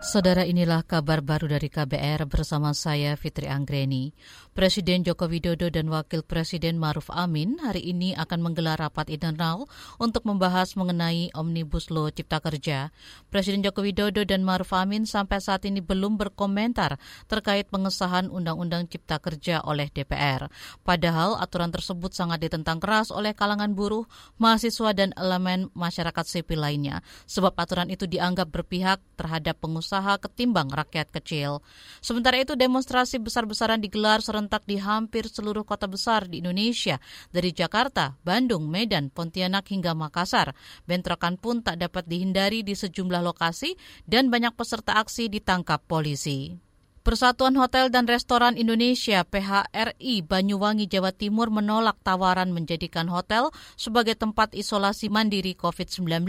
Saudara inilah kabar baru dari KBR bersama saya Fitri Anggreni. Presiden Joko Widodo dan Wakil Presiden Maruf Amin hari ini akan menggelar rapat internal untuk membahas mengenai Omnibus Law Cipta Kerja. Presiden Joko Widodo dan Maruf Amin sampai saat ini belum berkomentar terkait pengesahan Undang-Undang Cipta Kerja oleh DPR. Padahal aturan tersebut sangat ditentang keras oleh kalangan buruh, mahasiswa dan elemen masyarakat sipil lainnya. Sebab aturan itu dianggap berpihak terhadap pengusaha pengusaha ketimbang rakyat kecil. Sementara itu demonstrasi besar-besaran digelar serentak di hampir seluruh kota besar di Indonesia, dari Jakarta, Bandung, Medan, Pontianak hingga Makassar. Bentrokan pun tak dapat dihindari di sejumlah lokasi dan banyak peserta aksi ditangkap polisi. Persatuan Hotel dan Restoran Indonesia PHRI Banyuwangi Jawa Timur menolak tawaran menjadikan hotel sebagai tempat isolasi mandiri COVID-19.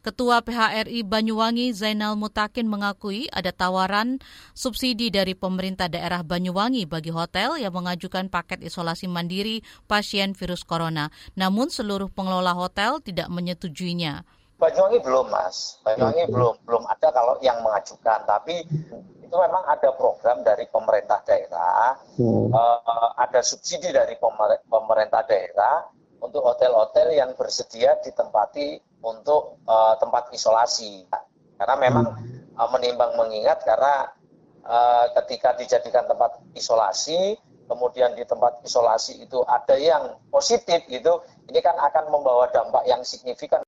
Ketua PHRI Banyuwangi Zainal Mutakin mengakui ada tawaran subsidi dari pemerintah daerah Banyuwangi bagi hotel yang mengajukan paket isolasi mandiri pasien virus corona. Namun seluruh pengelola hotel tidak menyetujuinya. Banyuwangi belum, Mas. Banyuwangi belum belum ada kalau yang mengajukan, tapi itu memang ada program dari pemerintah daerah, hmm. uh, ada subsidi dari pemerintah daerah untuk hotel-hotel yang bersedia ditempati untuk uh, tempat isolasi. Karena memang uh, menimbang mengingat karena uh, ketika dijadikan tempat isolasi, kemudian di tempat isolasi itu ada yang positif gitu, ini kan akan membawa dampak yang signifikan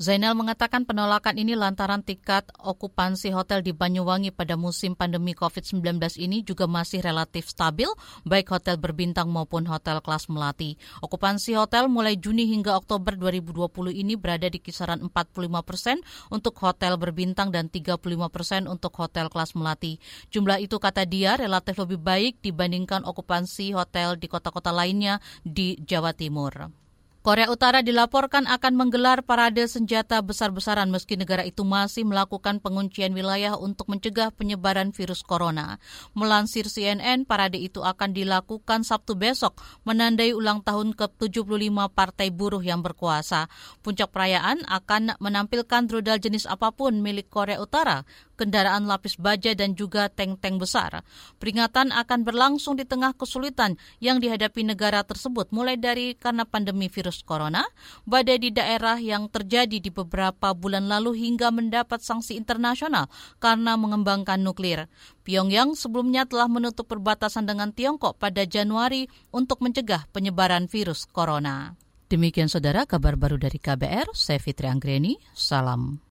Zainal mengatakan penolakan ini lantaran tingkat okupansi hotel di Banyuwangi pada musim pandemi COVID-19 ini juga masih relatif stabil, baik hotel berbintang maupun hotel kelas melati. Okupansi hotel mulai Juni hingga Oktober 2020 ini berada di kisaran 45 persen untuk hotel berbintang dan 35 persen untuk hotel kelas melati. Jumlah itu kata dia relatif lebih baik dibandingkan okupansi hotel di kota-kota lainnya di Jawa Timur. Korea Utara dilaporkan akan menggelar parade senjata besar-besaran meski negara itu masih melakukan penguncian wilayah untuk mencegah penyebaran virus corona. Melansir CNN, parade itu akan dilakukan Sabtu besok, menandai ulang tahun ke-75 Partai Buruh yang berkuasa. Puncak perayaan akan menampilkan rudal jenis apa pun milik Korea Utara, kendaraan lapis baja dan juga tank-tank besar. Peringatan akan berlangsung di tengah kesulitan yang dihadapi negara tersebut mulai dari karena pandemi virus corona, badai di daerah yang terjadi di beberapa bulan lalu hingga mendapat sanksi internasional karena mengembangkan nuklir. Pyongyang sebelumnya telah menutup perbatasan dengan Tiongkok pada Januari untuk mencegah penyebaran virus corona. Demikian saudara kabar baru dari KBR, saya Fitri Anggreni, salam.